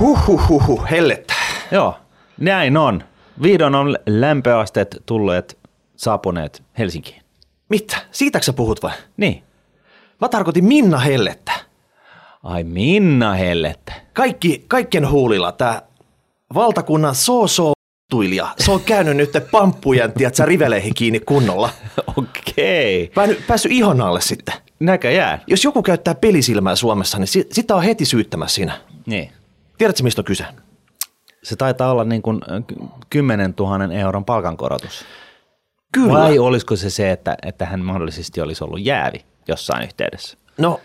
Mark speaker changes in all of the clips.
Speaker 1: Huhhuhuhu, hellettä.
Speaker 2: Joo, näin on. Vihdoin on lämpöasteet tulleet, saapuneet Helsinkiin.
Speaker 1: Mitä? Siitäkö sä puhut vai?
Speaker 2: Niin.
Speaker 1: Mä tarkoitin Minna Hellettä.
Speaker 2: Ai Minna hellettä.
Speaker 1: Kaikki, kaikkien huulilla tää valtakunnan so tuilija. Se on käynyt nyt pamppujen, tiedätkö, riveleihin kiinni kunnolla.
Speaker 2: Okei.
Speaker 1: Päässyt, päässyt ihon alle sitten.
Speaker 2: Näköjään.
Speaker 1: Jos joku käyttää pelisilmää Suomessa, niin si- sitä on heti syyttämässä siinä.
Speaker 2: Niin.
Speaker 1: Tiedätkö, mistä on kyse?
Speaker 2: Se taitaa olla niin kuin äh, ky- 10 000 euron palkankorotus.
Speaker 1: Kyllä.
Speaker 2: Vai olisiko se se, että, että hän mahdollisesti olisi ollut jäävi jossain yhteydessä?
Speaker 1: No,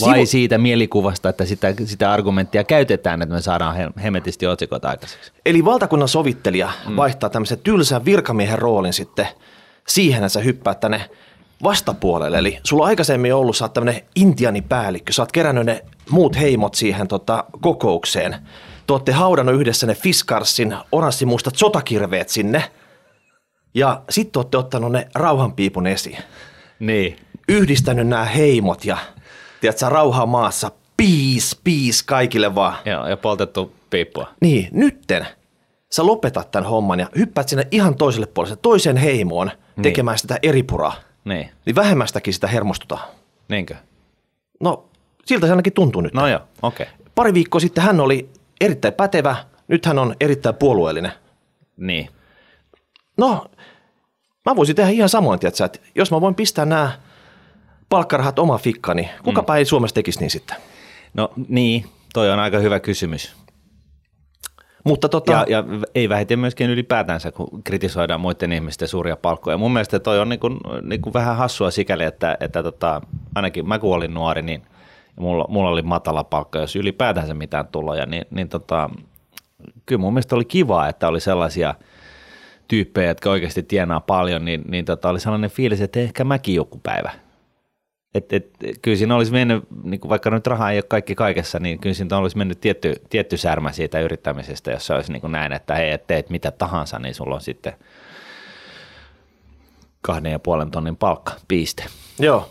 Speaker 2: Vai
Speaker 1: sivu-
Speaker 2: siitä mielikuvasta, että sitä, sitä argumenttia käytetään, että me saadaan he- hemetisti otsikot aikaiseksi?
Speaker 1: Eli valtakunnan sovittelija mm. vaihtaa tämmöisen tylsän virkamiehen roolin sitten siihen, että sä hyppäät tänne vastapuolelle. Eli sulla on aikaisemmin ollut, sä oot tämmöinen intianipäällikkö, sä oot kerännyt ne muut heimot siihen tota, kokoukseen. Te ootte haudannut yhdessä ne Fiskarsin oranssimustat sotakirveet sinne. Ja sitten ootte ottanut ne rauhanpiipun esiin.
Speaker 2: Niin.
Speaker 1: Yhdistänyt nämä heimot ja tiedätkö, rauhaa maassa, peace, peace kaikille vaan.
Speaker 2: Joo, ja poltettu piippua.
Speaker 1: Niin, nytten sä lopetat tämän homman ja hyppäät sinne ihan toiselle puolelle, toiseen heimoon tekemään sitä eripuraa.
Speaker 2: Niin.
Speaker 1: Niin vähemmästäkin sitä hermostutaan.
Speaker 2: Niinkö?
Speaker 1: No, siltä se ainakin tuntuu nyt.
Speaker 2: No joo, okei. Okay.
Speaker 1: Pari viikkoa sitten hän oli erittäin pätevä, nyt hän on erittäin puolueellinen.
Speaker 2: Niin.
Speaker 1: No, mä voisin tehdä ihan samoin, tiedätkö, että jos mä voin pistää nämä palkkarahat omaan fikkaan, niin kukapa mm. ei Suomessa tekisi niin sitten.
Speaker 2: No niin, toi on aika hyvä kysymys.
Speaker 1: Mutta tota,
Speaker 2: Ja, ja ei vähiten myöskin ylipäätänsä, kun kritisoidaan muiden ihmisten suuria palkkoja. Mun mielestä toi on niin kuin, niin kuin vähän hassua sikäli, että, että tota, ainakin mä kun olin nuori, niin mulla, mulla oli matala palkka, jos ylipäätänsä mitään tuloja, niin, niin tota, kyllä mun mielestä oli kiva, että oli sellaisia tyyppejä, jotka oikeasti tienaa paljon, niin, niin tota, oli sellainen fiilis, että ehkä mäkin joku päivä. Et, et, kyllä siinä olisi mennyt, niin kuin vaikka nyt raha ei ole kaikki kaikessa, niin kyllä siinä olisi mennyt tietty, tietty särmä siitä yrittämisestä, jos olisi niin kuin näin, että hei, et teet mitä tahansa, niin sulla on sitten kahden ja puolen tonnin palkka, piste.
Speaker 1: joo,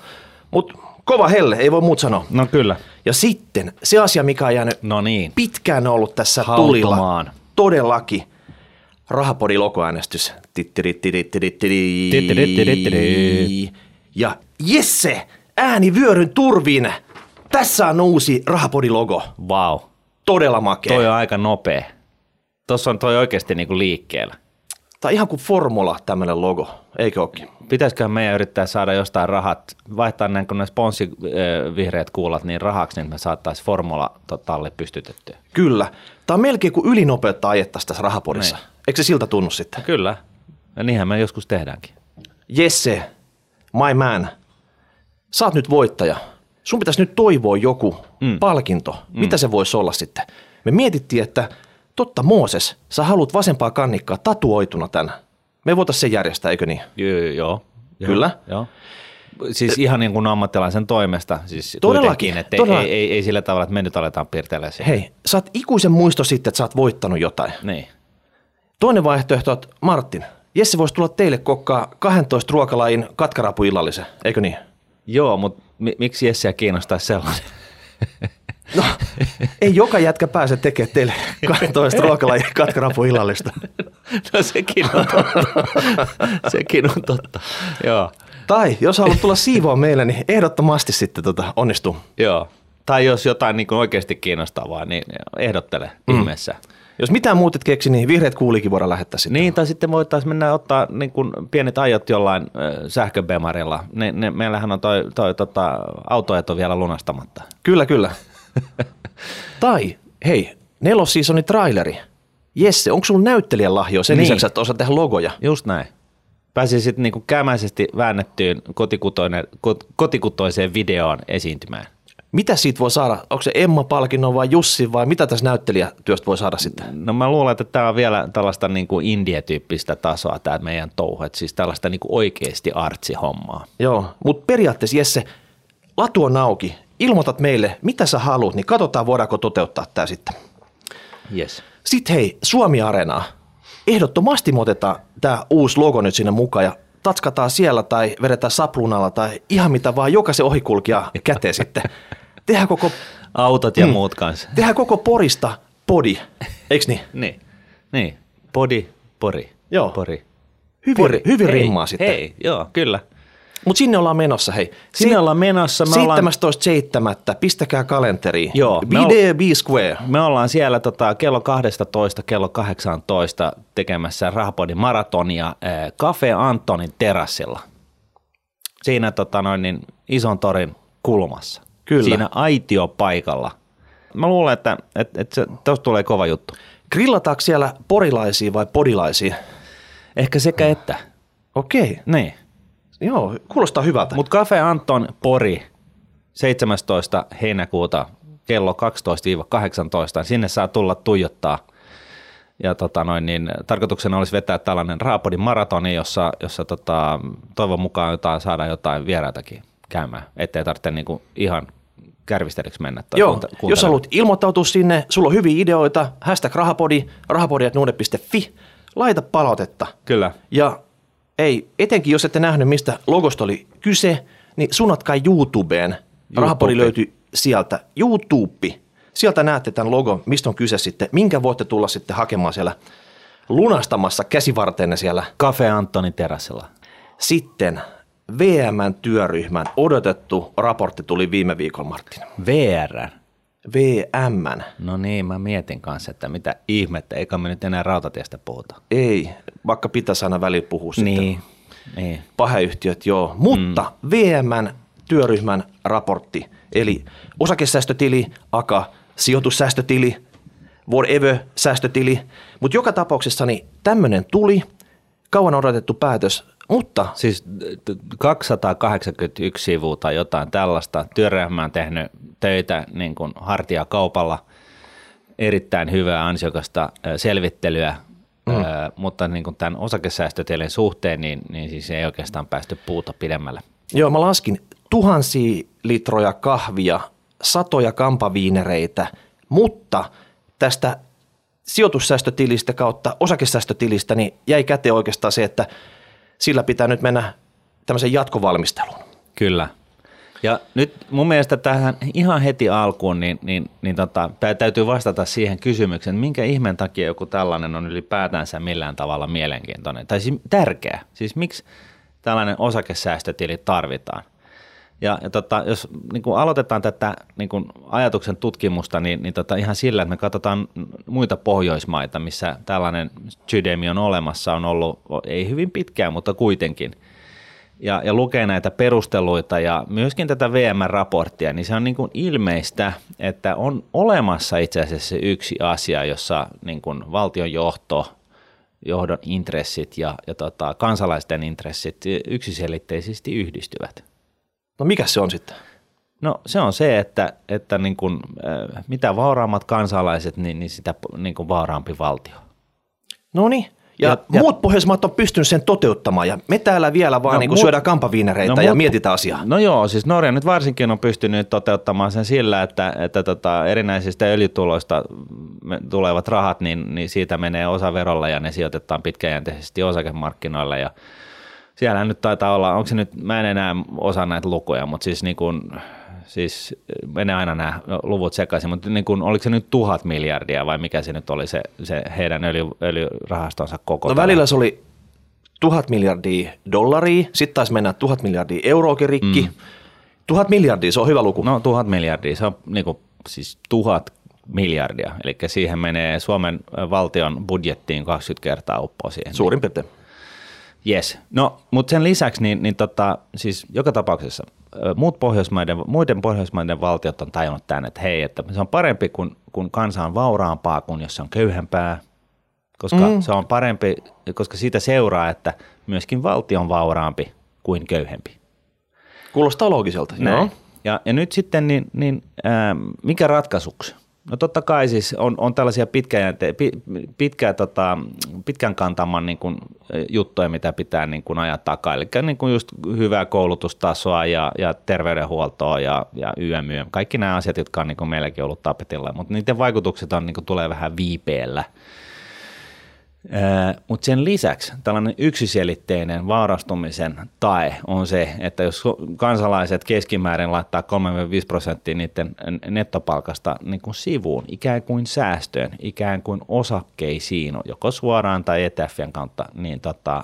Speaker 1: mutta kova helle, ei voi muut sanoa.
Speaker 2: No kyllä.
Speaker 1: Ja sitten se asia, mikä on jäänyt
Speaker 2: No niin.
Speaker 1: pitkään ollut tässä
Speaker 2: Hautumaan.
Speaker 1: tulilla. Todellakin. Rahapodin.
Speaker 2: Tittirittirittiri.
Speaker 1: Ja Jesse, ääni vyöryn turvin. Tässä on uusi Rahapodin logo.
Speaker 2: Wow.
Speaker 1: Todella makea.
Speaker 2: Toi on aika nopea. Tuossa on toi oikeasti niin kuin liikkeellä.
Speaker 1: Tämä on ihan kuin formula tämmöinen logo, eikö ookin?
Speaker 2: Pitäisiköhän meidän yrittää saada jostain rahat, vaihtaa näin kun ne sponsivihreät kuulat niin rahaksi, niin me saattaisiin formula talle pystytettyä.
Speaker 1: Kyllä. Tämä on melkein kuin ylinopeutta ajettaisiin tässä Rahapodissa.
Speaker 2: Niin.
Speaker 1: Eikö se siltä tunnu sitten?
Speaker 2: Kyllä. Ja niinhän me joskus tehdäänkin.
Speaker 1: Jesse, my man, sä oot nyt voittaja. Sun pitäisi nyt toivoa joku mm. palkinto. Mm. Mitä se voisi olla sitten? Me mietittiin, että totta Mooses, sä haluat vasempaa kannikkaa tatuoituna tän. Me voitaisiin se järjestää, eikö niin?
Speaker 2: Joo, joo. joo
Speaker 1: Kyllä.
Speaker 2: Joo. Siis ihan niin kuin ammattilaisen toimesta. Siis
Speaker 1: Todellakin,
Speaker 2: että
Speaker 1: todella-
Speaker 2: ei, ei, ei, sillä tavalla, että me nyt aletaan piirtelemään sitä.
Speaker 1: Hei, saat ikuisen muisto sitten, että sä oot voittanut jotain.
Speaker 2: Niin.
Speaker 1: Toinen vaihtoehto on, Martin, Jesse voisi tulla teille kokkaa 12 ruokalajin katkarapuillallisen, eikö niin?
Speaker 2: Joo, mutta mi- miksi Jesseä kiinnostaisi sellainen?
Speaker 1: No, ei joka jätkä pääse tekemään teille 12 ruokalajin katkarapuillallista.
Speaker 2: No sekin on totta. sekin on totta. Joo.
Speaker 1: Tai jos haluat tulla siivoa meille, niin ehdottomasti sitten tota, onnistuu.
Speaker 2: Joo. Tai jos jotain niin kuin oikeasti kiinnostavaa, niin ehdottele mm. ihmeessä.
Speaker 1: Jos mitään muut et keksi, niin vihreät kuulikin voidaan lähettää sitten.
Speaker 2: Niin, tai sitten voitaisiin mennä ottaa niin kuin pienet ajot jollain ö, sähköbemarilla. Ne, ne, meillähän on toi, toi tota, autoeto vielä lunastamatta.
Speaker 1: Kyllä, kyllä. tai hei, nelosseasonin traileri. Jesse, onko sulla näyttelijän lahjoa sen
Speaker 2: Niin.
Speaker 1: lisäksi, että osaat tehdä logoja?
Speaker 2: Just näin. Pääsi sitten niin kämäisesti väännettyyn kotikutoinen, kot, kotikutoiseen videoon esiintymään.
Speaker 1: Mitä siitä voi saada? Onko se Emma-palkinnon vai Jussi vai mitä tässä näyttelijätyöstä voi saada sitten?
Speaker 2: No mä luulen, että tämä on vielä tällaista niin kuin indie-tyyppistä tasoa, tämä meidän touhu, että siis tällaista niin kuin oikeasti artsi-hommaa.
Speaker 1: Joo, mutta periaatteessa Jesse, latu on auki. Ilmoitat meille, mitä sä haluat, niin katsotaan voidaanko toteuttaa tämä sitten.
Speaker 2: Yes.
Speaker 1: Sitten hei, Suomi-areenaa. Ehdottomasti me otetaan tämä uusi logo nyt sinne mukaan ja tatskataan siellä tai vedetään saplunalla tai ihan mitä vaan jokaisen ohikulkija käteen sitten. Tehdään koko,
Speaker 2: Autot ja mm. muut kanssa.
Speaker 1: tehdään koko porista podi, eiks niin?
Speaker 2: Niin, niin. Podi, pori.
Speaker 1: Joo.
Speaker 2: Pori.
Speaker 1: Hyvin,
Speaker 2: Pori.
Speaker 1: hyvin
Speaker 2: hei,
Speaker 1: rimmaa sitten.
Speaker 2: Hei, joo, kyllä.
Speaker 1: Mutta sinne ollaan menossa, hei.
Speaker 2: Sinne ollaan menossa. Me ollaan,
Speaker 1: 17.7. Pistäkää kalenteriin.
Speaker 2: Joo, me ol-
Speaker 1: Video B Square.
Speaker 2: me ollaan siellä tota, kello 12, kello 18 tekemässä Rahapodin maratonia äh, Cafe Antonin terassilla. Siinä tota, noin, niin, ison torin kulmassa.
Speaker 1: Kyllä.
Speaker 2: Siinä aitiopaikalla. Mä luulen, että, että, että tulee kova juttu.
Speaker 1: Grillataanko siellä porilaisia vai podilaisia?
Speaker 2: Ehkä sekä että.
Speaker 1: Okei,
Speaker 2: Niin.
Speaker 1: joo, kuulostaa hyvältä.
Speaker 2: Mutta Cafe Anton Pori 17. heinäkuuta kello 12-18. Sinne saa tulla tuijottaa. Ja tota noin, niin, tarkoituksena olisi vetää tällainen Raapodin maratoni, jossa, jossa tota, toivon mukaan jotain, saadaan jotain vieraitakin käymään, ettei tarvitse niinku ihan kärvistelyksi mennä. Tai
Speaker 1: Joo,
Speaker 2: kuunte-
Speaker 1: jos haluat ilmoittautua sinne, sulla on hyviä ideoita, hashtag rahapodi, rahapodi.nuude.fi, laita palautetta.
Speaker 2: Kyllä.
Speaker 1: Ja ei, etenkin jos ette nähnyt, mistä logosta oli kyse, niin suunnatkaa YouTubeen. Rahapodi
Speaker 2: YouTube.
Speaker 1: löytyy sieltä. YouTube. Sieltä näette tämän logon, mistä on kyse sitten, minkä voitte tulla sitten hakemaan siellä lunastamassa käsivarteenne siellä.
Speaker 2: Cafe Antonin terassilla.
Speaker 1: Sitten VM-työryhmän odotettu raportti tuli viime viikolla, Martin.
Speaker 2: VR.
Speaker 1: VM.
Speaker 2: No niin, mä mietin kanssa, että mitä ihmettä, eikä me nyt enää rautatiestä puhuta.
Speaker 1: Ei, vaikka pitäisi aina välillä puhua sitten.
Speaker 2: Niin, niin.
Speaker 1: Paheyhtiöt, joo. Mutta mm. VMn työryhmän raportti, eli osakesäästötili, aka sijoitussäästötili, whatever säästötili. Mutta joka tapauksessa niin tämmöinen tuli, kauan odotettu päätös, mutta
Speaker 2: Siis t- 281 sivua tai jotain tällaista. Työryhmä on tehnyt töitä niin kuin hartiakaupalla, erittäin hyvää ansiokasta ö, selvittelyä, mm. mutta niin kuin tämän osakesäästötilin suhteen, niin, niin siis ei oikeastaan päästy puuta pidemmälle.
Speaker 1: joo, mä laskin tuhansia litroja kahvia, satoja kampaviinereitä, mutta tästä sijoitussäästötilistä kautta osakesäästötilistä niin jäi käteen oikeastaan se, että sillä pitää nyt mennä tämmöisen jatkovalmisteluun.
Speaker 2: Kyllä. Ja nyt mun mielestä tähän ihan heti alkuun, niin, niin, niin tota, täytyy vastata siihen kysymykseen, minkä ihmeen takia joku tällainen on ylipäätänsä millään tavalla mielenkiintoinen, tai siis tärkeä. Siis miksi tällainen osakesäästötili tarvitaan? Ja, ja tota, jos niin kun aloitetaan tätä niin kun ajatuksen tutkimusta, niin, niin tota, ihan sillä, että me katsotaan muita Pohjoismaita, missä tällainen sydemi on olemassa, on ollut, ei hyvin pitkään, mutta kuitenkin – ja, ja lukee näitä perusteluita ja myöskin tätä VM-raporttia, niin se on niin kuin ilmeistä, että on olemassa itse asiassa yksi asia, jossa niin kuin valtion johto, johdon intressit ja, ja tota, kansalaisten intressit yksiselitteisesti yhdistyvät.
Speaker 1: No mikä se on sitten?
Speaker 2: No se on se, että, että niin kuin, äh, mitä vauraammat kansalaiset, niin, niin sitä niin kuin vauraampi valtio.
Speaker 1: No niin. Ja,
Speaker 2: Ja-
Speaker 1: ja muut Pohjoismaat on pystynyt sen toteuttamaan ja me täällä vielä vaan
Speaker 2: No,
Speaker 1: niin
Speaker 2: muut-
Speaker 1: syödään kampaviinereitä
Speaker 2: No,
Speaker 1: ja
Speaker 2: mut-
Speaker 1: mietitään asiaa.
Speaker 2: No joo, siis Norja nyt varsinkin on pystynyt toteuttamaan sen sillä, että, että tota, erinäisistä öljytuloista tulevat rahat, niin, niin siitä menee osa verolla ja ne sijoitetaan pitkäjänteisesti osakemarkkinoille ja siellä nyt taitaa olla, onko se nyt, mä en enää osaa näitä lukuja, mutta siis niin kuin, siis menee aina nämä luvut sekaisin, mutta niin kuin, oliko se nyt tuhat miljardia vai mikä se nyt oli se, se heidän öljy, öljyrahastonsa koko?
Speaker 1: No välillä se oli tuhat miljardia dollaria, sitten taisi mennä tuhat miljardia euroakin rikki. Mm. Tuhat miljardia, se on hyvä luku.
Speaker 2: No tuhat miljardia, se on niin kuin, siis tuhat miljardia, eli siihen menee Suomen valtion budjettiin 20 kertaa uppoa siihen.
Speaker 1: Suurin piirtein.
Speaker 2: Yes. No, mutta sen lisäksi, niin, niin tota, siis joka tapauksessa muut Pohjoismaiden, muiden Pohjoismaiden valtiot on tajunnut tämän, että hei, että se on parempi, kun, kun kansa on vauraampaa kuin jos se on köyhempää, koska mm. se on parempi, koska siitä seuraa, että myöskin valtio on vauraampi kuin köyhempi.
Speaker 1: Kuulostaa loogiselta.
Speaker 2: Näin.
Speaker 1: Joo.
Speaker 2: Ja, ja nyt sitten, niin, niin ää, mikä ratkaisuksi? No totta kai siis on, on tällaisia pitkäjänte, pi, pitkä, tota, pitkän kantaman niin kuin, juttuja, mitä pitää niin kuin, ajaa takaa. Eli niin kuin just hyvää koulutustasoa ja, ja terveydenhuoltoa ja, ja YMY. Kaikki nämä asiat, jotka on niin kuin meilläkin ollut tapetilla, mutta niiden vaikutukset on, niin kuin, tulee vähän viipeellä. Mutta sen lisäksi tällainen yksiselitteinen vaarastumisen tae on se, että jos kansalaiset keskimäärin laittaa 35 prosenttia niiden nettopalkasta niin kuin sivuun, ikään kuin säästöön, ikään kuin osakkeisiin, joko suoraan tai ETFien kautta, niin tota,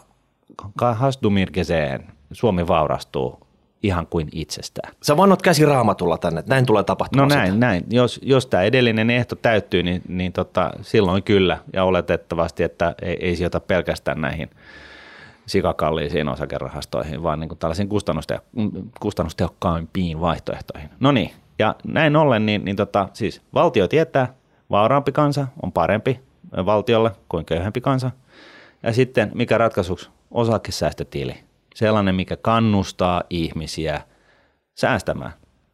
Speaker 2: hasdumirgeseen Suomi vaurastuu ihan kuin itsestään.
Speaker 1: Sä vannot käsi raamatulla tänne, että näin tulee tapahtumaan.
Speaker 2: No näin, sitä. näin. Jos, jos tämä edellinen ehto täyttyy, niin, niin tota, silloin kyllä. Ja oletettavasti, että ei, ei sijoita pelkästään näihin sikakalliisiin osakerahastoihin, vaan niin kuin tällaisiin kustannustehokkaimpiin vaihtoehtoihin. No niin, ja näin ollen, niin, niin tota, siis valtio tietää, vauraampi kansa on parempi valtiolle kuin köyhempi kansa. Ja sitten mikä ratkaisuksi? Osakesäästötili sellainen, mikä kannustaa ihmisiä säästämään.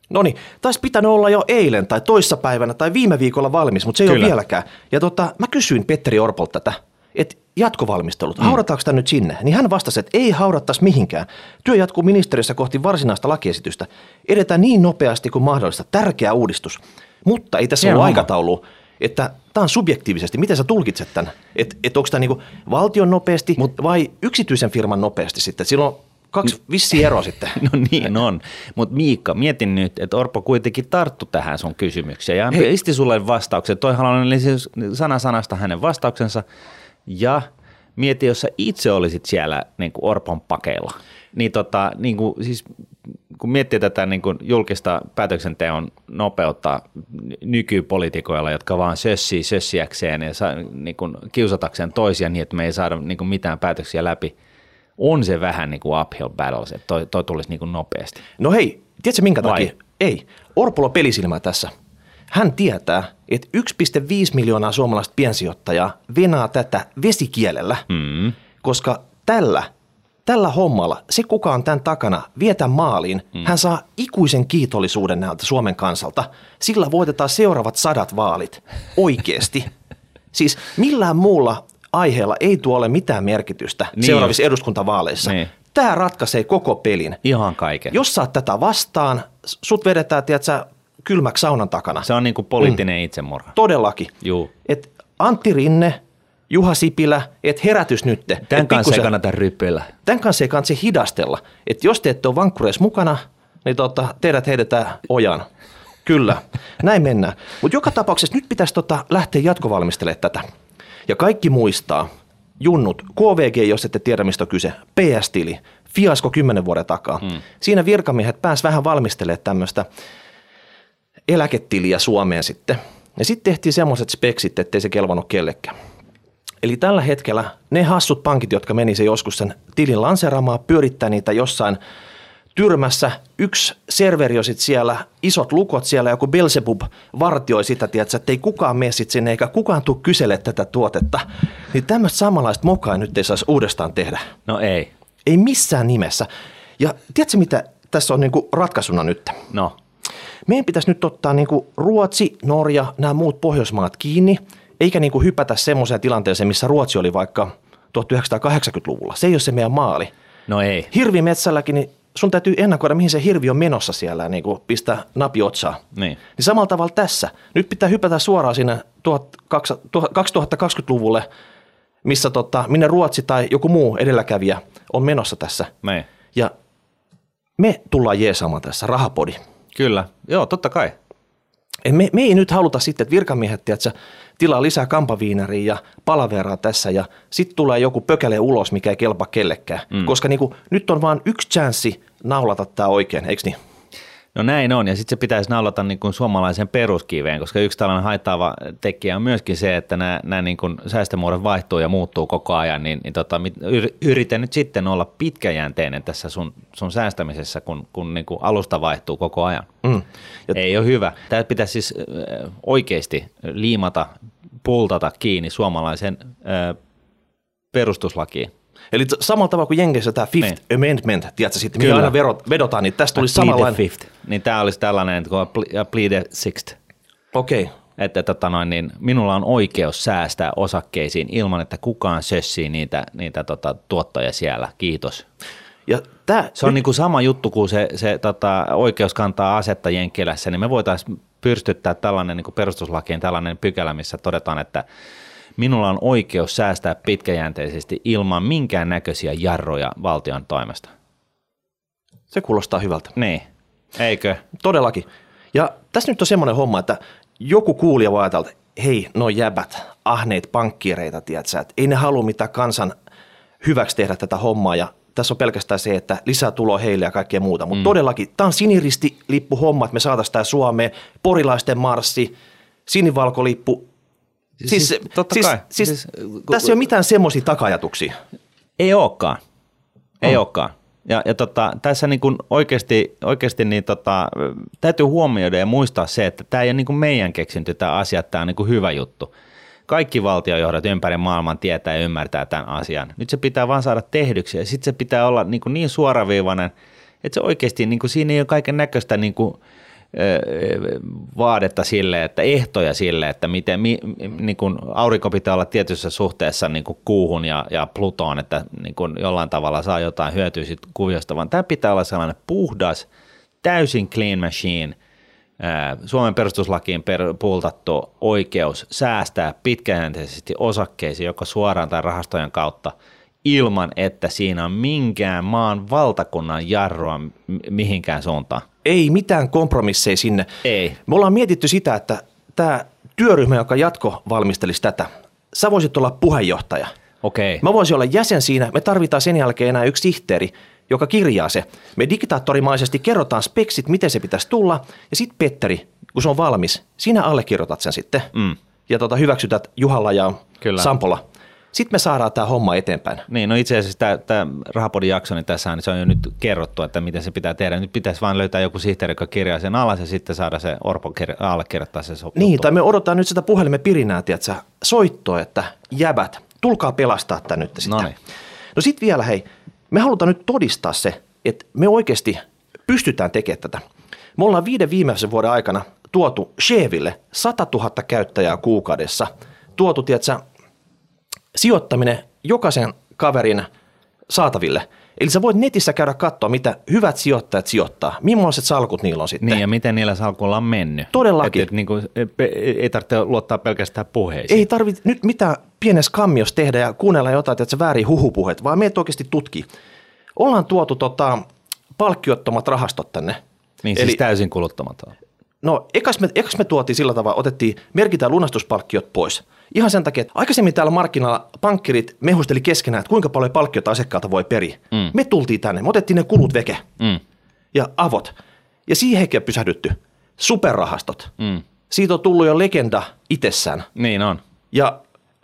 Speaker 1: No niin, taisi pitänyt olla jo eilen tai toissapäivänä tai viime viikolla valmis, mutta se ei Kyllä. ole vieläkään. Ja tota, mä kysyin Petteri Orpolta tätä, että jatkovalmistelut, mm. haudataanko tämä nyt sinne? Niin hän vastasi, että ei haudattaisi mihinkään. Työ jatkuu ministeriössä kohti varsinaista lakiesitystä. Edetään niin nopeasti kuin mahdollista. Tärkeä uudistus. Mutta ei tässä ole aikataulu että tämä on subjektiivisesti, miten sä tulkitset tämän? Että et onko tämä niinku valtion nopeasti Mut, vai yksityisen firman nopeasti sitten? Silloin kaksi vissi eroa sitten.
Speaker 2: No niin on, mutta Miikka, mietin nyt, että Orpo kuitenkin tarttu tähän sun kysymykseen ja Hei. isti sulle vastauksen. Toihan oli siis sana sanasta hänen vastauksensa ja mieti, jos sä itse olisit siellä niin kuin Orpon pakeilla. Niin, tota, niin kuin, siis kun miettii tätä niin kuin julkista päätöksenteon nopeutta nykypolitikoilla, jotka vaan sössii sössiäkseen ja saa, niin kuin kiusatakseen toisia niin, että me ei saada niin kuin mitään päätöksiä läpi, on se vähän niin kuin uphill battles, että toi, toi tulisi niin kuin nopeasti.
Speaker 1: No hei, tiedätkö minkä Vai? takia? Ei. Orpolo pelisilmää tässä. Hän tietää, että 1,5 miljoonaa suomalaista piensijoittajaa venaa tätä vesikielellä, mm. koska tällä – tällä hommalla se, kuka on tämän takana, vietä maaliin, mm. hän saa ikuisen kiitollisuuden näiltä Suomen kansalta. Sillä voitetaan seuraavat sadat vaalit. Oikeasti. siis millään muulla aiheella ei tuo ole mitään merkitystä niin seuraavissa eduskuntavaaleissa. Niin. Tämä ratkaisee koko pelin.
Speaker 2: Ihan kaiken.
Speaker 1: Jos saat tätä vastaan, sut vedetään, tiedätkö, kylmäksi saunan takana.
Speaker 2: Se on niin kuin poliittinen mm. itsemurha.
Speaker 1: Todellakin.
Speaker 2: Juu.
Speaker 1: Et Antti Rinne, Juha Sipilä, että herätys nyt.
Speaker 2: Tämän kanssa ei kannata ryppyillä.
Speaker 1: Tämän kanssa ei kannata hidastella. Että jos te ette ole vankkureissa mukana, niin tota, teidät heitetään ojan. Kyllä, näin mennään. Mutta joka tapauksessa nyt pitäisi tota lähteä jatkovalmistelemaan tätä. Ja kaikki muistaa, junnut, KVG, jos ette tiedä mistä on kyse, PS-tili, fiasko kymmenen vuoden takaa. Hmm. Siinä virkamiehet pääs vähän valmistelemaan tämmöistä eläketiliä Suomeen sitten. Ja sitten tehtiin semmoiset speksit, ettei se kelvannut kellekään. Eli tällä hetkellä ne hassut pankit, jotka meni se joskus sen tilin lanseeraamaan, pyörittää niitä jossain tyrmässä. Yksi serveri on sit siellä, isot lukot siellä, joku Belzebub vartioi sitä, tiedätkö, että ei kukaan mene sit sinne eikä kukaan tule kysele tätä tuotetta. Niin tämmöistä samanlaista mokaa nyt ei saisi uudestaan tehdä.
Speaker 2: No ei.
Speaker 1: Ei missään nimessä. Ja tiedätkö mitä tässä on niinku ratkaisuna nyt?
Speaker 2: No.
Speaker 1: Meidän pitäisi nyt ottaa niinku Ruotsi, Norja, nämä muut Pohjoismaat kiinni – eikä niin kuin hypätä semmoiseen tilanteeseen, missä Ruotsi oli vaikka 1980-luvulla. Se ei ole se meidän maali.
Speaker 2: No ei.
Speaker 1: Hirvimetsälläkin, niin sun täytyy ennakoida, mihin se hirvi on menossa siellä ja niin kuin pistää napi otsaa.
Speaker 2: Niin.
Speaker 1: niin samalla tavalla tässä. Nyt pitää hypätä suoraan sinne 2020-luvulle, missä tota, minne Ruotsi tai joku muu edelläkävijä on menossa tässä.
Speaker 2: Niin.
Speaker 1: Ja me tullaan jeesaamaan tässä, rahapodi.
Speaker 2: Kyllä, joo, totta kai.
Speaker 1: Me, me ei nyt haluta sitten, että virkamiehet tiedätkö, tilaa lisää kampaviinaria ja palaveraa tässä ja sitten tulee joku pökäle ulos, mikä ei kelpa kellekään. Mm. Koska niin kuin, nyt on vain yksi chanssi naulata tämä oikein, eikö niin?
Speaker 2: No näin on, ja sitten se pitäisi naulata niin kuin suomalaisen peruskiveen, koska yksi tällainen haittaava tekijä on myöskin se, että nämä, nämä niin kuin säästömuodot vaihtuu ja muuttuu koko ajan, niin, niin tota, yritän nyt sitten olla pitkäjänteinen tässä sun, sun säästämisessä, kun, kun niin kuin alusta vaihtuu koko ajan. Mm. Ja Ei ole hyvä. Tämä pitäisi siis oikeasti liimata, pultata kiinni suomalaisen perustuslakiin.
Speaker 1: Eli samalla tavalla kuin Jenkeissä tämä Fifth niin. Amendment, tiedätkö sitten, mikä aina verot, vedotaan, niin tästä tulisi samanlainen.
Speaker 2: Fifth. Niin tämä olisi tällainen, että plead the sixth.
Speaker 1: Okei. Okay.
Speaker 2: Että tota noin, niin minulla on oikeus säästää osakkeisiin ilman, että kukaan sössii niitä, niitä tota, tuottoja siellä. Kiitos. Ja tää, se on nyt... niin kuin sama juttu kuin se, se tota, oikeus kantaa asetta Jenkkilässä, niin me voitaisiin pystyttää tällainen niin perustuslakiin tällainen pykälä, missä todetaan, että minulla on oikeus säästää pitkäjänteisesti ilman minkään näköisiä jarroja valtion toimesta.
Speaker 1: Se kuulostaa hyvältä.
Speaker 2: Niin, eikö?
Speaker 1: Todellakin. Ja tässä nyt on semmoinen homma, että joku kuulija voi ajatella, että hei, no jäbät, ahneet pankkiireita, tiedätkö, että ei ne halua mitään kansan hyväksi tehdä tätä hommaa ja tässä on pelkästään se, että lisää tuloa heille ja kaikkea muuta. Mutta mm. todellakin, tämä on siniristilippu homma, että me saataisiin tämä Suomeen, porilaisten marssi, sinivalkolippu. Siis, siis, totta siis, kai. Siis, siis, tässä ei ole mitään semmoisia takajatuksia.
Speaker 2: Ei olekaan. Ei on. olekaan. Ja, ja tota, tässä niin kuin oikeasti, oikeasti niin tota, täytyy huomioida ja muistaa se, että tämä ei ole niin kuin meidän keksintö tämä asia, tämä on niin kuin hyvä juttu. Kaikki valtiojohdot ympäri maailman tietää ja ymmärtää tämän asian. Nyt se pitää vaan saada tehdyksi ja sitten se pitää olla niin, kuin niin suoraviivainen, että se oikeasti niin kuin siinä ei ole kaiken näköistä niin kuin – vaadetta sille, että ehtoja sille, että miten mi, niin kuin aurinko pitää olla tietyssä suhteessa niin kuin kuuhun ja, ja Plutoon, että niin kuin jollain tavalla saa jotain hyötyä siitä kuviosta, vaan tämä pitää olla sellainen puhdas, täysin clean machine, Suomen perustuslakiin per, puultattu oikeus säästää pitkäjänteisesti osakkeisiin joko suoraan tai rahastojen kautta ilman, että siinä on minkään maan valtakunnan jarrua mihinkään suuntaan.
Speaker 1: Ei mitään kompromisseja sinne.
Speaker 2: Ei.
Speaker 1: Me ollaan mietitty sitä, että tämä työryhmä, joka jatko valmistelisi tätä, sä voisit olla puheenjohtaja.
Speaker 2: Okei. Okay.
Speaker 1: Mä voisin olla jäsen siinä. Me tarvitaan sen jälkeen enää yksi sihteeri, joka kirjaa se. Me diktaattorimaisesti kerrotaan speksit, miten se pitäisi tulla. Ja sitten Petteri, kun se on valmis, sinä allekirjoitat sen sitten. Mm. Ja tota, hyväksytät Juhalla ja Kyllä. Sampola sitten me saadaan tämä homma eteenpäin.
Speaker 2: Niin, no itse asiassa tämä, tämä Rahapodin jakso, niin tässä niin se on jo nyt kerrottu, että miten se pitää tehdä. Nyt pitäisi vain löytää joku sihteeri, joka kirjaa sen alas ja sitten saada se Orpo allekirjoittaa se sopu.
Speaker 1: Niin, tai me odotetaan nyt sitä puhelimen pirinää, tiedätkö, soittoa, että jäbät, tulkaa pelastaa tämä nyt sitten.
Speaker 2: Noniin.
Speaker 1: No sitten vielä hei, me halutaan nyt todistaa se, että me oikeasti pystytään tekemään tätä. Me ollaan viiden viimeisen vuoden aikana tuotu Cheville 100 000 käyttäjää kuukaudessa, tuotu, tiedätkö, sijoittaminen jokaisen kaverin saataville. Eli sä voit netissä käydä katsoa, mitä hyvät sijoittajat sijoittaa, millaiset salkut niillä on sitten.
Speaker 2: Niin ja miten niillä salkuilla on mennyt.
Speaker 1: Todellakin.
Speaker 2: Et, et, niin kuin, ei tarvitse luottaa pelkästään puheisiin.
Speaker 1: Ei tarvitse nyt mitään pienessä kammiossa tehdä ja kuunnella jotain, että se väärin huhupuhet, vaan meitä oikeasti tutki. Ollaan tuotu tota, palkkiottomat rahastot tänne.
Speaker 2: Niin siis Eli, täysin kuluttomat
Speaker 1: No ekas me, ekas me tuotiin sillä tavalla, otettiin, merkitään lunastuspalkkiot pois. Ihan sen takia, että aikaisemmin täällä markkinoilla pankkirit mehusteli keskenään, että kuinka paljon palkkiota asiakkaalta voi periä. Mm. Me tultiin tänne, me otettiin ne kulut veke mm. ja avot. Ja siihen ei pysähdytty. Superrahastot. Mm. Siitä on tullut jo legenda itsessään.
Speaker 2: Niin on.
Speaker 1: Ja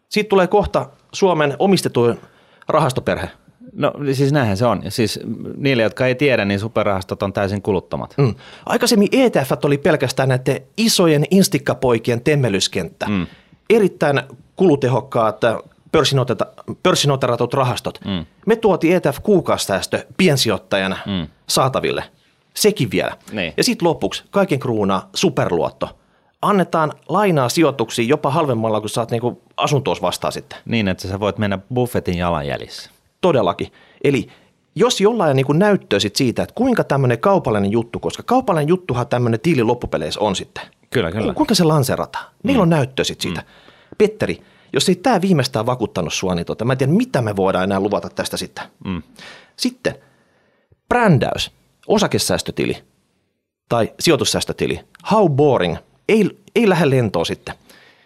Speaker 1: siitä tulee kohta Suomen omistetuin rahastoperhe –
Speaker 2: No siis näinhän se on. Siis niille, jotka ei tiedä, niin superrahastot on täysin kuluttomat. Mm.
Speaker 1: Aikaisemmin ETF oli pelkästään näiden isojen instikkapoikien temmelyskenttä. Mm. Erittäin kulutehokkaat pörssinoteratut rahastot. Mm. Me tuotiin ETF kuukausisäästö piensijoittajan mm. saataville. Sekin vielä.
Speaker 2: Niin.
Speaker 1: Ja sitten lopuksi kaiken kruunaa superluotto. Annetaan lainaa sijoituksiin jopa halvemmalla, kun saat niinku asuntoos vastaan sitten.
Speaker 2: Niin, että sä voit mennä buffetin jalanjäljissä.
Speaker 1: Todellakin. Eli jos jollain niin näyttöä sit siitä, että kuinka tämmöinen kaupallinen juttu, koska kaupallinen juttuhan tämmöinen tiili loppupeleissä on sitten.
Speaker 2: Kyllä, kyllä.
Speaker 1: Kuinka se lanserataan? Meillä mm. on näyttöä sit siitä. Mm. Petteri, jos ei tämä viimeistään vakuuttanut sua, niin tota, mä en tiedä, mitä me voidaan enää luvata tästä sitten. Mm. Sitten brändäys, osakesäästötili tai sijoitussäästötili. How boring. Ei, ei lähde lentoon sitten.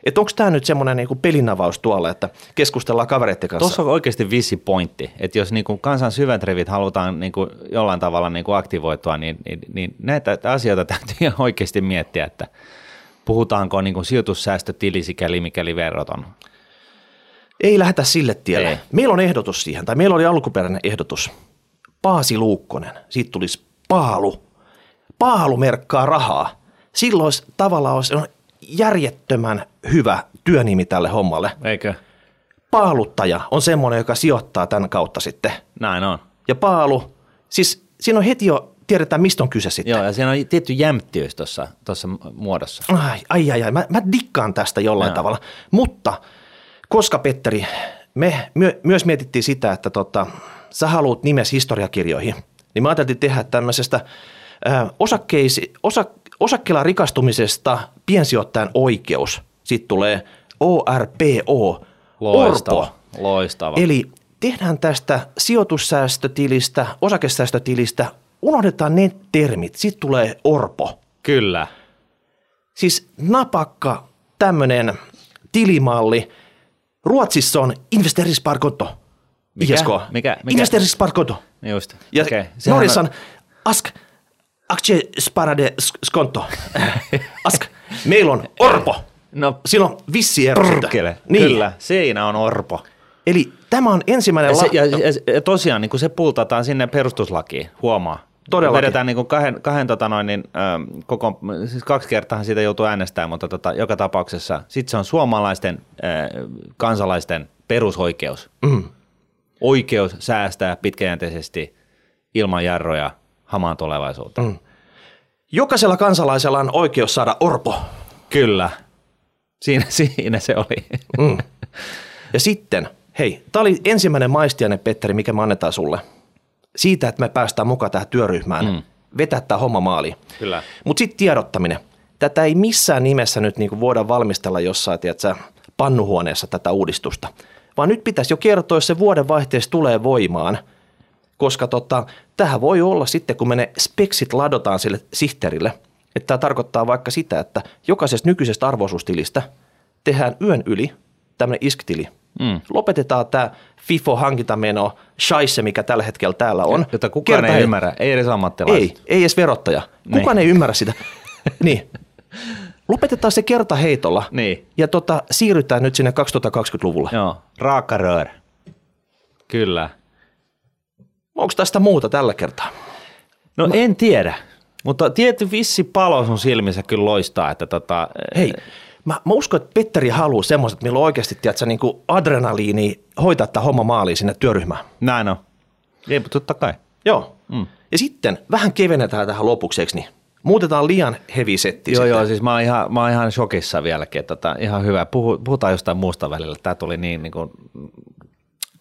Speaker 1: Että onko tämä nyt semmoinen niinku pelinavaus tuolla, että keskustellaan kavereiden kanssa?
Speaker 2: Tuossa on oikeasti vissi pointti, että jos niinku kansan syvät rivit halutaan niinku jollain tavalla niinku aktivoitua, niin, niin, niin näitä asioita täytyy oikeasti miettiä, että puhutaanko niinku sijoitussäästötili sikäli mikäli verroton.
Speaker 1: Ei lähdetä sille tielle. Ei. Meillä on ehdotus siihen, tai meillä oli alkuperäinen ehdotus. Paasi Luukkonen, siitä tulisi paalu. Paalu merkkaa rahaa. Silloin olisi tavallaan olisi järjettömän hyvä työnimi tälle hommalle.
Speaker 2: Eikö?
Speaker 1: Paaluttaja on semmoinen, joka sijoittaa tämän kautta sitten.
Speaker 2: Näin on.
Speaker 1: Ja paalu, siis siinä on heti jo tiedetään, mistä on kyse sitten.
Speaker 2: Joo, ja siinä on tietty jämptiys tuossa muodossa.
Speaker 1: Ai, ai, ai, ai. Mä, mä dikkaan tästä jollain Joo. tavalla. Mutta koska Petteri, me my, myös mietittiin sitä, että tota, sä haluat nimes historiakirjoihin, niin mä ajattelin tehdä tämmöisestä äh, osakkeisi, osa, osakkeella rikastumisesta piensijoittajan oikeus. Sitten tulee ORPO,
Speaker 2: Loistava,
Speaker 1: Orpo.
Speaker 2: loistava.
Speaker 1: Eli tehdään tästä sijoitussäästötilistä, osakesäästötilistä, unohdetaan ne termit, sitten tulee orpo.
Speaker 2: Kyllä.
Speaker 1: Siis napakka tämmöinen tilimalli. Ruotsissa on investeringssparkonto.
Speaker 2: Mikä?
Speaker 1: ISK.
Speaker 2: Mikä? Mikä?
Speaker 1: Investeringssparkonto.
Speaker 2: Just.
Speaker 1: Ja okay. Norjassa
Speaker 2: on
Speaker 1: ask aktiesparade skonto. ask. Meillä on orpo.
Speaker 2: No,
Speaker 1: Siinä on vissi ero. Niin.
Speaker 2: Kyllä, siinä on orpo.
Speaker 1: Eli tämä on ensimmäinen
Speaker 2: Ja, se,
Speaker 1: la-
Speaker 2: ja, ja, ja tosiaan niin kun se pultataan sinne perustuslakiin, huomaa.
Speaker 1: Todellakin.
Speaker 2: Vedetään niin kuin kahden, kahden tota noin, niin, ähm, koko, siis kaksi kertaa siitä joutuu äänestämään, mutta tota, joka tapauksessa sitten se on suomalaisten äh, kansalaisten perusoikeus.
Speaker 1: Mm.
Speaker 2: Oikeus säästää pitkäjänteisesti ilman jarroja hamaan tulevaisuuteen. Mm.
Speaker 1: Jokaisella kansalaisella on oikeus saada orpo.
Speaker 2: Kyllä, siinä, siinä se oli.
Speaker 1: Mm. Ja sitten, hei, tämä oli ensimmäinen maistiainen, Petteri, mikä me annetaan sulle. Siitä, että me päästään mukaan tähän työryhmään. Mm. Vetää tämä homma maaliin.
Speaker 2: Kyllä.
Speaker 1: Mutta sitten tiedottaminen. Tätä ei missään nimessä nyt niinku voida valmistella jossain, tiedätkö, pannuhuoneessa tätä uudistusta. Vaan nyt pitäisi jo kertoa, jos se vuoden vaihteessa tulee voimaan. Koska tota, tähän voi olla sitten, kun me ne speksit ladotaan sille sihteerille, että tämä tarkoittaa vaikka sitä, että jokaisesta nykyisestä arvoisuustilistä tehdään yön yli tämmöinen isktili.
Speaker 2: Mm.
Speaker 1: Lopetetaan tämä FIFO-hankintameno, shaisse, mikä tällä hetkellä täällä on.
Speaker 2: Jota kukaan
Speaker 1: Kerta
Speaker 2: ei ymmärrä, ei edes ammattilaiset.
Speaker 1: ei, ei edes verottaja. Kukaan ei ymmärrä sitä. niin. Lopetetaan se kerta heitolla
Speaker 2: Niin.
Speaker 1: ja tota, siirrytään nyt sinne 2020-luvulle.
Speaker 2: Joo, raaka rör. Kyllä.
Speaker 1: Onko tästä muuta tällä kertaa?
Speaker 2: No en tiedä, mutta tietty vissi palo sun silmissä kyllä loistaa, että tota,
Speaker 1: Hei, mä, mä uskon, että Petteri haluaa semmoiset, millä on oikeasti tiedätkö, niin kuin adrenaliini hoitaa tämä homma maaliin sinne työryhmään.
Speaker 2: näin on. Ei, mutta totta kai.
Speaker 1: Joo. Mm. Ja sitten vähän kevennetään tähän lopuksi, eikö niin? Muutetaan liian heavy setti
Speaker 2: Joo,
Speaker 1: sitten.
Speaker 2: joo, siis mä oon ihan, mä oon ihan shokissa vieläkin, tota, ihan hyvä. Puhu, puhutaan jostain muusta välillä. Tämä tuli niin, niin kuin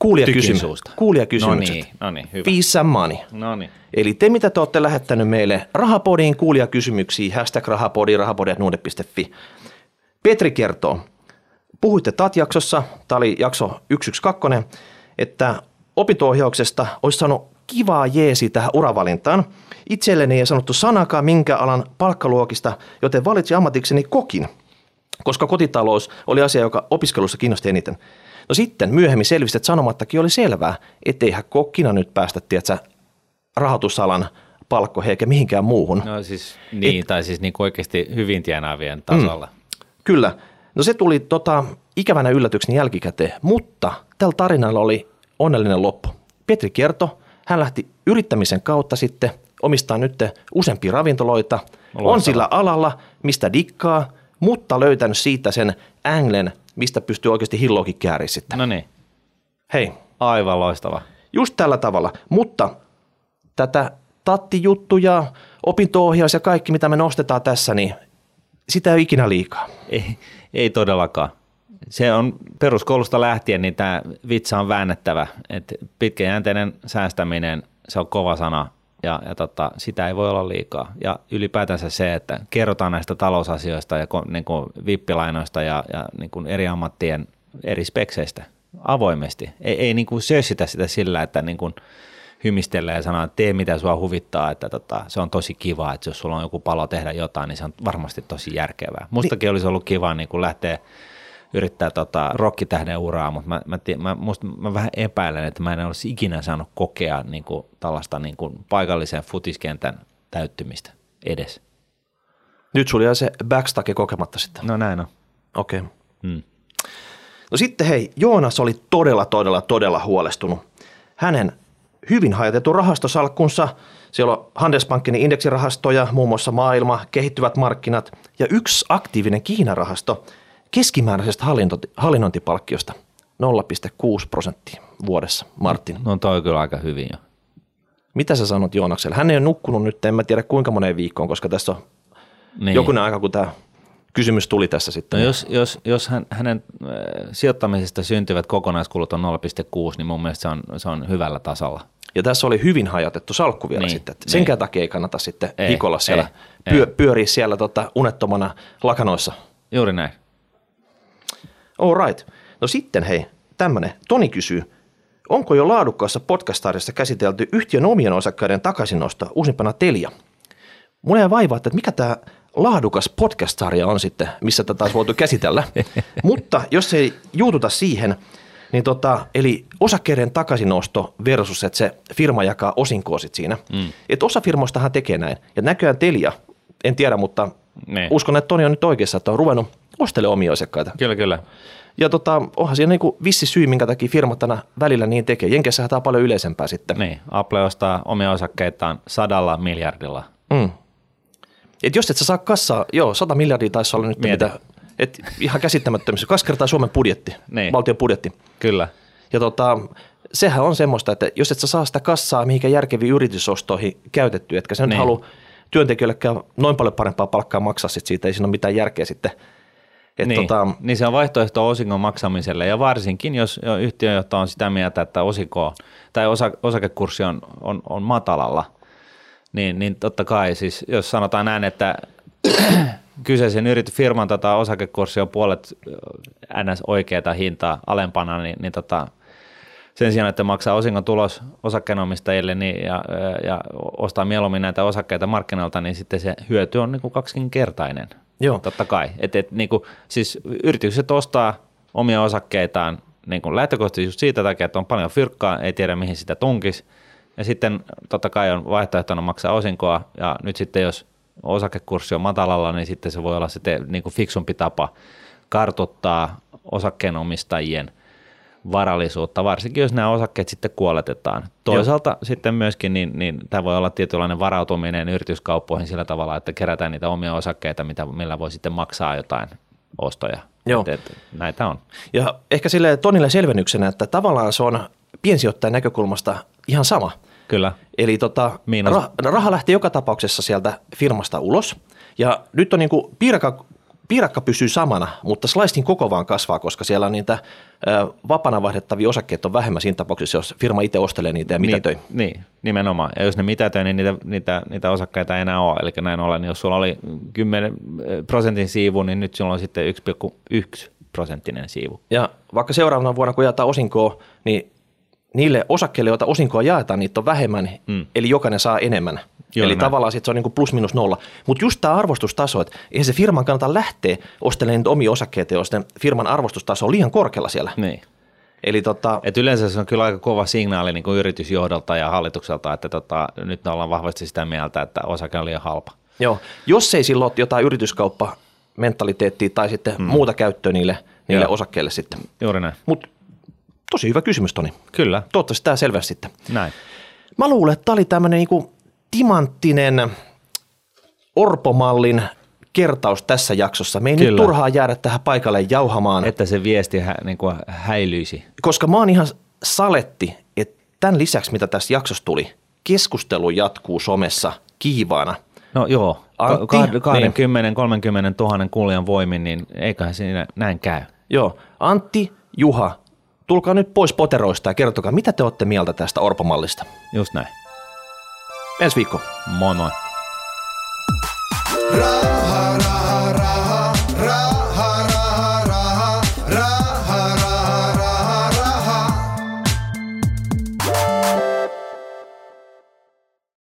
Speaker 1: Kuulija
Speaker 2: tykin
Speaker 1: kysymys.
Speaker 2: suusta.
Speaker 1: Kuulija kysymykset.
Speaker 2: No niin, no niin, hyvä.
Speaker 1: Peace and money.
Speaker 2: No niin.
Speaker 1: Eli te, mitä te olette lähettänyt meille rahapodiin kuulijakysymyksiä, hashtag rahapodi, rahapodi.nuude.fi. Petri kertoo, puhuitte TAT-jaksossa, tämä oli jakso 112, että opinto-ohjauksesta olisi saanut kivaa jeesi tähän uravalintaan. Itselleni ei sanottu sanakaan minkä alan palkkaluokista, joten valitsin ammatikseni kokin, koska kotitalous oli asia, joka opiskelussa kiinnosti eniten. No sitten myöhemmin selvisi, että sanomattakin oli selvää, etteihän kokkina nyt päästä, tiedätkö, rahoitusalan palkkoihin eikä mihinkään muuhun.
Speaker 2: No siis niin, Et, tai siis niin oikeasti hyvin tienaavien tasolla. Mm.
Speaker 1: Kyllä. No se tuli tota, ikävänä yllätyksenä jälkikäteen, mutta tällä tarinalla oli onnellinen loppu. Petri kertoi, hän lähti yrittämisen kautta sitten omistaa nyt useampia ravintoloita,
Speaker 2: Loistavaa.
Speaker 1: on sillä alalla, mistä dikkaa, mutta löytänyt siitä sen änglen, mistä pystyy oikeasti hilloakin kääriä sitten.
Speaker 2: No niin,
Speaker 1: Hei,
Speaker 2: aivan loistava.
Speaker 1: just tällä tavalla, mutta tätä tattijuttuja, opinto-ohjaus ja kaikki, mitä me nostetaan tässä, niin sitä ei ole ikinä liikaa.
Speaker 2: Ei, ei todellakaan. Se on peruskoulusta lähtien, niin tämä vitsa on väännettävä. Et pitkäjänteinen säästäminen, se on kova sana ja, ja tota, sitä ei voi olla liikaa. Ja ylipäätänsä se, että kerrotaan näistä talousasioista ja niin kuin vippilainoista ja, ja niin kuin eri ammattien eri spekseistä avoimesti. Ei, ei niin kuin sössitä sitä sillä, että niin kuin hymistelee ja sanoo, että tee mitä sua huvittaa, että tota, se on tosi kiva, että jos sulla on joku palo tehdä jotain, niin se on varmasti tosi järkevää. Mustakin olisi ollut kiva niin kuin lähteä yrittää tota rokkitähden uraa, mutta mä, mä, mä, musta, mä vähän epäilen, että mä en olisi ikinä saanut kokea niin kuin, tällaista niin kuin paikallisen futiskentän täyttymistä edes.
Speaker 1: Nyt sulla jäi se backstake kokematta sitten.
Speaker 2: No näin on.
Speaker 1: Okei. Okay.
Speaker 2: Mm.
Speaker 1: No sitten hei, Joonas oli todella, todella, todella huolestunut. Hänen hyvin hajatetun rahastosalkkunsa, siellä on Handelsbankin indeksirahastoja, muun muassa maailma, kehittyvät markkinat ja yksi aktiivinen Kiinarahasto keskimääräisestä hallinnointi- hallinnointipalkkiosta 0,6 prosenttia vuodessa. Martin,
Speaker 2: No toi on kyllä aika hyvin jo.
Speaker 1: mitä sä sanot Joonakselle? Hän ei ole nukkunut nyt, en mä tiedä kuinka moneen viikkoon, koska tässä on
Speaker 2: Niin.
Speaker 1: jokunen aika, kun tämä kysymys tuli tässä sitten.
Speaker 2: No jos, jos, jos hän, hänen äh, sijoittamisesta syntyvät kokonaiskulut on 0,6, niin mun mielestä se on, se on hyvällä tasolla.
Speaker 1: Ja tässä oli hyvin hajatettu salkku vielä
Speaker 2: Niin,
Speaker 1: sitten. Että
Speaker 2: niin.
Speaker 1: senkään takia ei kannata sitten
Speaker 2: Ei,
Speaker 1: hikolla siellä,
Speaker 2: ei,
Speaker 1: pyö,
Speaker 2: ei.
Speaker 1: pyöriä siellä tota unettomana lakanoissa.
Speaker 2: Juuri näin.
Speaker 1: All right. No sitten hei, tämmönen. Toni kysyy, onko jo laadukkaassa podcast käsitelty yhtiön omien osakkaiden takaisinnosto uusimpana Telia? Mulla ei vaivaa, että mikä tämä laadukas podcast-sarja on sitten, missä tätä olisi voitu käsitellä. Mutta jos ei juututa siihen, niin tota, eli osakkeiden takaisinosto versus, että se firma jakaa osinkoa sit siinä. Mm. Että osa firmoistahan tekee näin. Ja näköjään Telia, en tiedä, mutta ne. uskon, että Toni on nyt oikeassa, että on ruvennut ostelemaan omia osakkaita.
Speaker 2: Kyllä, kyllä.
Speaker 1: Ja tota, onhan siinä niinku vissi syy, minkä takia firmat tänä välillä niin tekee. Jenkessähän tämä on paljon yleisempää sitten.
Speaker 2: Niin, Apple ostaa omia osakkeitaan sadalla miljardilla.
Speaker 1: Mm. Et jos et sä saa kassaa, joo, 100 miljardia taisi olla nyt, Mieti. mitä, et ihan käsittämättömissä, kaksi kertaa Suomen budjetti, niin. valtion budjetti.
Speaker 2: Kyllä.
Speaker 1: Ja tota, sehän on semmoista, että jos et sä saa sitä kassaa mihinkä järkeviin yritysostoihin käytetty, etkä sä niin. nyt halua työntekijöillekään noin paljon parempaa palkkaa maksaa sit siitä, ei siinä ole mitään järkeä sitten.
Speaker 2: Et niin, tota, niin se on vaihtoehto osingon maksamiselle ja varsinkin jos yhtiöjohto on sitä mieltä, että osinko tai osa, osakekurssi on, on, on matalalla, niin, niin totta kai siis jos sanotaan näin, että kyseisen yritysfirman tota osakekurssi on puolet ns. oikeaa hintaa alempana, niin, niin tota, sen sijaan, että maksaa osingon tulos osakkeenomistajille niin, ja, ja ostaa mieluummin näitä osakkeita markkinoilta, niin sitten se hyöty on niin kuin kaksinkertainen. Joo. Totta kai. Et, et, niin kuin, siis yritykset ostaa omia osakkeitaan niin kuin lähtökohtaisesti just siitä takia, että on paljon fyrkkaa, ei tiedä mihin sitä tunkisi. Ja sitten totta kai on vaihtoehtona maksaa osinkoa, ja nyt sitten jos osakekurssi on matalalla, niin sitten se voi olla sitten niin kuin fiksumpi tapa kartottaa osakkeenomistajien varallisuutta, varsinkin jos nämä osakkeet sitten kuoletetaan. Toisaalta Joo. sitten myöskin niin, niin tämä voi olla tietynlainen varautuminen yrityskauppoihin sillä tavalla, että kerätään niitä omia osakkeita, mitä, millä voi sitten maksaa jotain ostoja. Joo. Et, et, näitä on.
Speaker 1: Ja ehkä sille Tonille selvennyksenä, että tavallaan se on piensijoittajan näkökulmasta ihan sama –
Speaker 2: Kyllä.
Speaker 1: Eli tota, rah, raha lähti joka tapauksessa sieltä firmasta ulos. Ja nyt on niin kuin piirakka pysyy samana, mutta slicein koko vaan kasvaa, koska siellä on niitä vapana vaihdettavia osakkeita on vähemmän siinä tapauksessa, jos firma itse ostelee niitä ja mitätöi.
Speaker 2: Niin, niin, nimenomaan. Ja jos ne mitätöi, niin niitä, niitä, niitä osakkeita ei enää ole. Eli näin ollen, niin jos sulla oli 10 prosentin siivu, niin nyt sulla on sitten 1,1 prosenttinen siivu.
Speaker 1: Ja vaikka seuraavana vuonna, kun jaetaan osinkoa, niin niille osakkeille, joita osinkoa jaetaan, niitä on vähemmän, mm. eli jokainen saa enemmän. Joo, eli näin. tavallaan sit se on niin plus minus nolla. Mutta just tämä arvostustaso, että eihän se firman kannata lähteä ostelemaan niitä omia osakkeita, jos firman arvostustaso on liian korkealla siellä.
Speaker 2: Niin.
Speaker 1: Eli tota,
Speaker 2: Et yleensä se on kyllä aika kova signaali niin kuin yritysjohdolta ja hallitukselta, että tota, nyt me ollaan vahvasti sitä mieltä, että osake on liian halpa.
Speaker 1: Joo, jos ei silloin ole jotain yrityskauppa mentaliteettia tai sitten mm. muuta käyttöä niille, niille osakkeille sitten.
Speaker 2: Juuri näin.
Speaker 1: Mutta Tosi hyvä kysymys, Toni.
Speaker 2: Kyllä.
Speaker 1: Toivottavasti tämä selvästi sitten.
Speaker 2: Näin.
Speaker 1: Mä luulen, että tämä oli tämmöinen niin timanttinen orpomallin kertaus tässä jaksossa. Me ei Kyllä. nyt turhaa jäädä tähän paikalle jauhamaan.
Speaker 2: Että se viesti hä, niin kuin häilyisi.
Speaker 1: Koska mä oon ihan saletti, että tämän lisäksi, mitä tässä jaksossa tuli, keskustelu jatkuu somessa kiivaana.
Speaker 2: No joo, Antti, 20-30 niin. 000 kuulijan voimin, niin eiköhän siinä näin käy.
Speaker 1: Joo, Antti, Juha, tulkaa nyt pois poteroista ja kertokaa, mitä te olette mieltä tästä orpomallista.
Speaker 2: Just näin.
Speaker 1: Ensi viikko.
Speaker 2: Moi moi.
Speaker 3: Rauha, rauha.